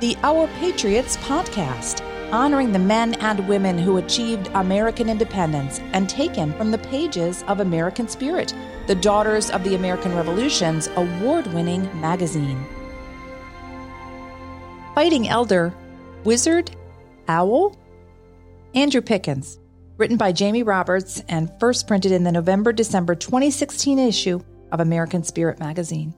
the Our Patriots podcast, honoring the men and women who achieved American independence and taken from the pages of American Spirit, the Daughters of the American Revolution's award winning magazine. Fighting Elder, Wizard, Owl? Andrew Pickens, written by Jamie Roberts and first printed in the November December 2016 issue of American Spirit magazine.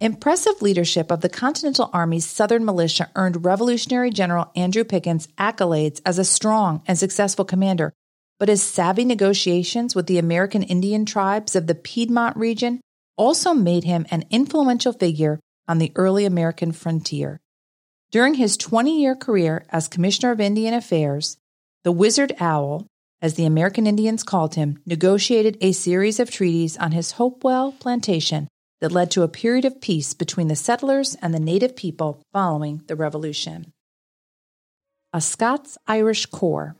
Impressive leadership of the Continental Army's Southern Militia earned Revolutionary General Andrew Pickens accolades as a strong and successful commander, but his savvy negotiations with the American Indian tribes of the Piedmont region also made him an influential figure on the early American frontier. During his 20 year career as Commissioner of Indian Affairs, the Wizard Owl, as the American Indians called him, negotiated a series of treaties on his Hopewell plantation that led to a period of peace between the settlers and the native people following the Revolution. A Scots Irish Corps.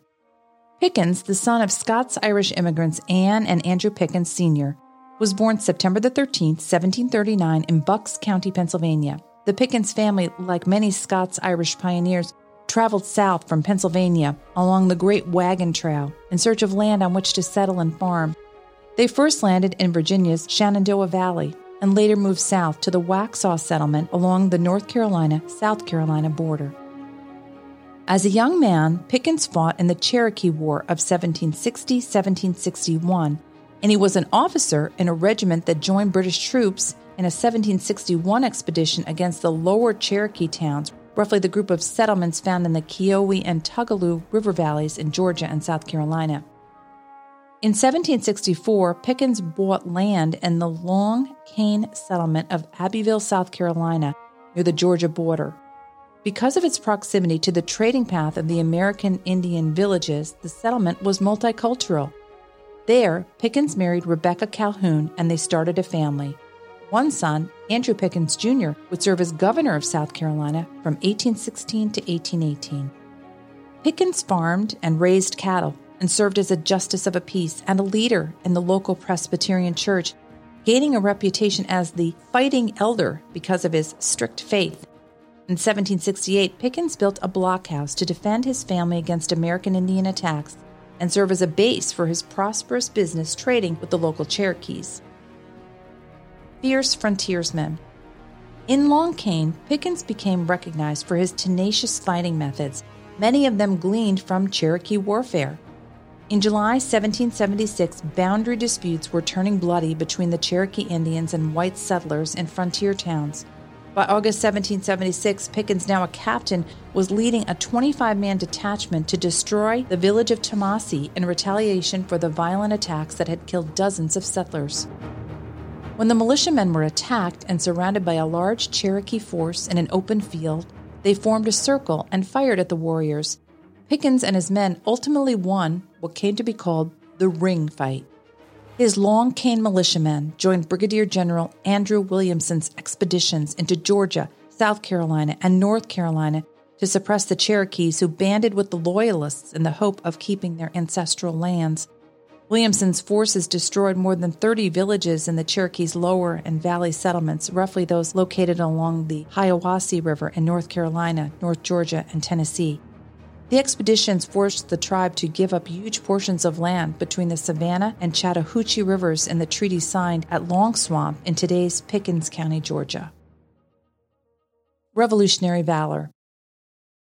Pickens, the son of Scots Irish immigrants Anne and Andrew Pickens Sr., was born September the 13th, 1739, in Bucks County, Pennsylvania. The Pickens family, like many Scots Irish pioneers, traveled south from Pennsylvania along the Great Wagon Trail in search of land on which to settle and farm. They first landed in Virginia's Shenandoah Valley and later moved south to the Waxhaw settlement along the North Carolina South Carolina border. As a young man, Pickens fought in the Cherokee War of 1760 1761, and he was an officer in a regiment that joined British troops in a 1761 expedition against the lower Cherokee towns, roughly the group of settlements found in the Keowee and Tugaloo river valleys in Georgia and South Carolina. In 1764, Pickens bought land in the Long Cane settlement of Abbeville, South Carolina, near the Georgia border. Because of its proximity to the trading path of the American Indian villages, the settlement was multicultural. There, Pickens married Rebecca Calhoun and they started a family. One son, Andrew Pickens Jr., would serve as governor of South Carolina from 1816 to 1818. Pickens farmed and raised cattle and served as a justice of a peace and a leader in the local Presbyterian church, gaining a reputation as the fighting elder because of his strict faith. In 1768, Pickens built a blockhouse to defend his family against American Indian attacks and serve as a base for his prosperous business trading with the local Cherokees. Fierce frontiersman. In Long Cane, Pickens became recognized for his tenacious fighting methods, many of them gleaned from Cherokee warfare. In July 1776, boundary disputes were turning bloody between the Cherokee Indians and white settlers in frontier towns. By August 1776, Pickens, now a captain, was leading a 25 man detachment to destroy the village of Tamassee in retaliation for the violent attacks that had killed dozens of settlers. When the militiamen were attacked and surrounded by a large Cherokee force in an open field, they formed a circle and fired at the warriors, Pickens and his men ultimately won what came to be called the Ring Fight. His Long Cane militiamen joined Brigadier General Andrew Williamson's expeditions into Georgia, South Carolina, and North Carolina to suppress the Cherokees who banded with the Loyalists in the hope of keeping their ancestral lands. Williamson's forces destroyed more than 30 villages in the Cherokees' lower and valley settlements, roughly those located along the Hiwassee River in North Carolina, North Georgia, and Tennessee. The expeditions forced the tribe to give up huge portions of land between the Savannah and Chattahoochee rivers in the treaty signed at Long Swamp in today's Pickens County, Georgia. Revolutionary Valor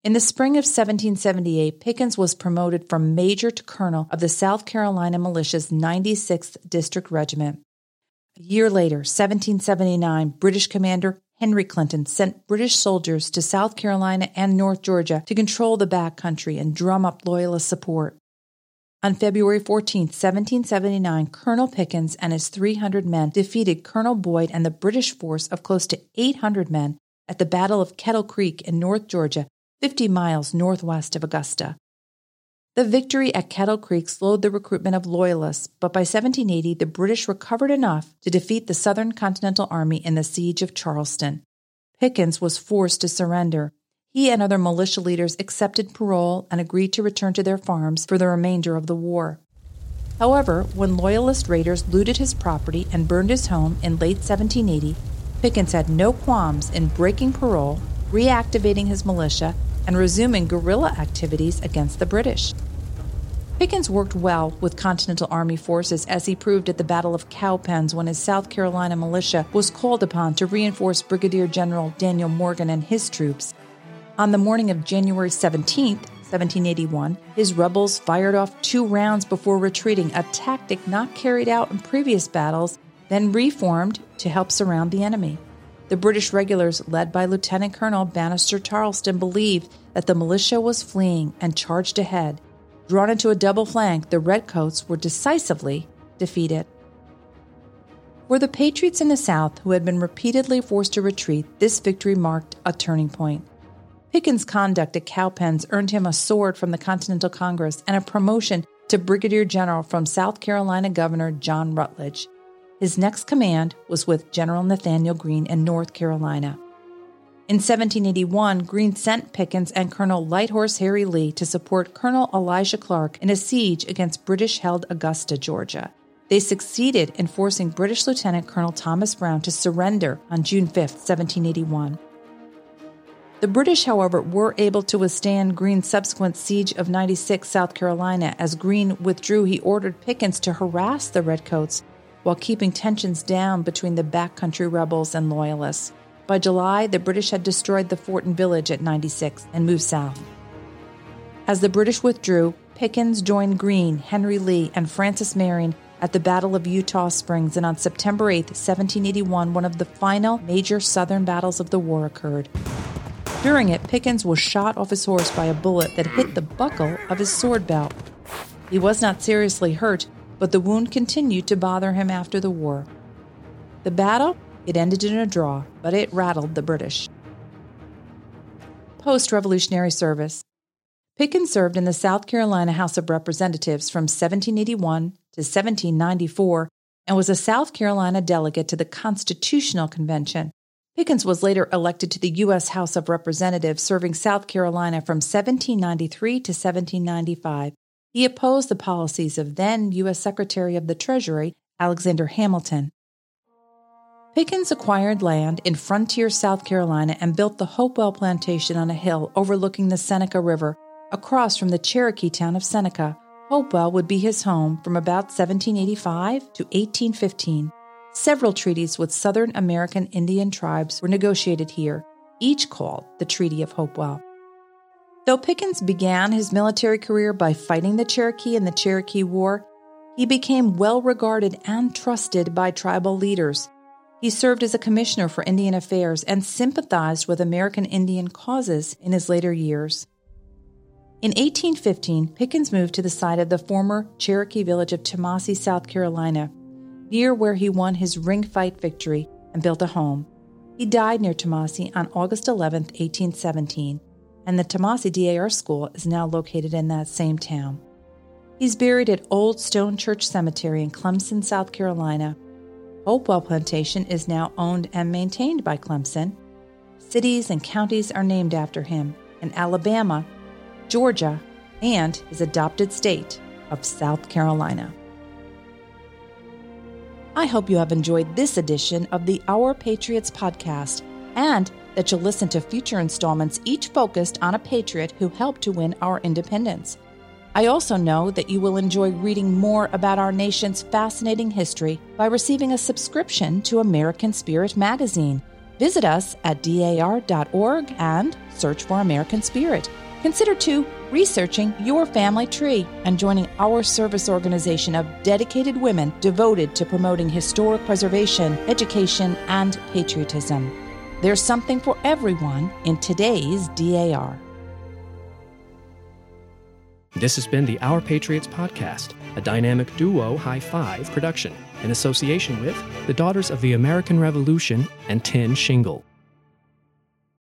In the spring of 1778, Pickens was promoted from major to colonel of the South Carolina Militia's 96th District Regiment. A year later, 1779, British commander Henry Clinton sent British soldiers to South Carolina and North Georgia to control the back country and drum up Loyalist support. On February 14, 1779, Colonel Pickens and his 300 men defeated Colonel Boyd and the British force of close to 800 men at the Battle of Kettle Creek in North Georgia, 50 miles northwest of Augusta. The victory at Kettle Creek slowed the recruitment of Loyalists, but by 1780 the British recovered enough to defeat the Southern Continental Army in the Siege of Charleston. Pickens was forced to surrender. He and other militia leaders accepted parole and agreed to return to their farms for the remainder of the war. However, when Loyalist raiders looted his property and burned his home in late 1780, Pickens had no qualms in breaking parole, reactivating his militia and resuming guerrilla activities against the British. Pickens worked well with Continental Army forces as he proved at the Battle of Cowpens when his South Carolina militia was called upon to reinforce Brigadier General Daniel Morgan and his troops. On the morning of January 17, 1781, his rebels fired off two rounds before retreating, a tactic not carried out in previous battles, then reformed to help surround the enemy. The British regulars, led by Lieutenant Colonel Banastre Tarleton, believed that the militia was fleeing and charged ahead. Drawn into a double flank, the Redcoats were decisively defeated. For the Patriots in the South, who had been repeatedly forced to retreat, this victory marked a turning point. Pickens' conduct at Cowpens earned him a sword from the Continental Congress and a promotion to Brigadier General from South Carolina Governor John Rutledge. His next command was with General Nathanael Greene in North Carolina. In 1781, Greene sent Pickens and Colonel Light Horse Harry Lee to support Colonel Elijah Clarke in a siege against British held Augusta, Georgia. They succeeded in forcing British Lieutenant Colonel Thomas Brown to surrender on June 5, 1781. The British, however, were able to withstand Greene's subsequent siege of 96 South Carolina. As Greene withdrew, he ordered Pickens to harass the Redcoats while keeping tensions down between the backcountry rebels and loyalists. By July, the British had destroyed the fort and village at 96 and moved south. As the British withdrew, Pickens joined Greene, Henry Lee, and Francis Marion at the Battle of Eutaw Springs, and on September 8, 1781, one of the final major Southern battles of the war occurred. During it, Pickens was shot off his horse by a bullet that hit the buckle of his sword belt. He was not seriously hurt, but the wound continued to bother him after the war. The battle it ended in a draw, but it rattled the British. Post Revolutionary Service Pickens served in the South Carolina House of Representatives from 1781 to 1794 and was a South Carolina delegate to the Constitutional Convention. Pickens was later elected to the U.S. House of Representatives, serving South Carolina from 1793 to 1795. He opposed the policies of then U.S. Secretary of the Treasury Alexander Hamilton. Pickens acquired land in frontier South Carolina and built the Hopewell Plantation on a hill overlooking the Seneca River across from the Cherokee town of Seneca. Hopewell would be his home from about 1785 to 1815. Several treaties with Southern American Indian tribes were negotiated here, each called the Treaty of Hopewell. Though Pickens began his military career by fighting the Cherokee in the Cherokee War, he became well regarded and trusted by tribal leaders. He served as a commissioner for Indian Affairs and sympathized with American Indian causes in his later years. In 1815, Pickens moved to the site of the former Cherokee village of Tamassee, South Carolina, near where he won his ring fight victory and built a home. He died near Tamassee on August 11, 1817, and the Tamassee DAR School is now located in that same town. He's buried at Old Stone Church Cemetery in Clemson, South Carolina, Hopewell Plantation is now owned and maintained by Clemson. Cities and counties are named after him in Alabama, Georgia, and his adopted state of South Carolina. I hope you have enjoyed this edition of the Our Patriots podcast and that you'll listen to future installments, each focused on a patriot who helped to win our independence. I also know that you will enjoy reading more about our nation's fascinating history by receiving a subscription to American Spirit magazine. Visit us at dar.org and search for American Spirit. Consider too researching your family tree and joining our service organization of dedicated women devoted to promoting historic preservation, education, and patriotism. There's something for everyone in today's DAR. This has been the Our Patriots podcast, a dynamic duo high five production in association with the Daughters of the American Revolution and Tin Shingle.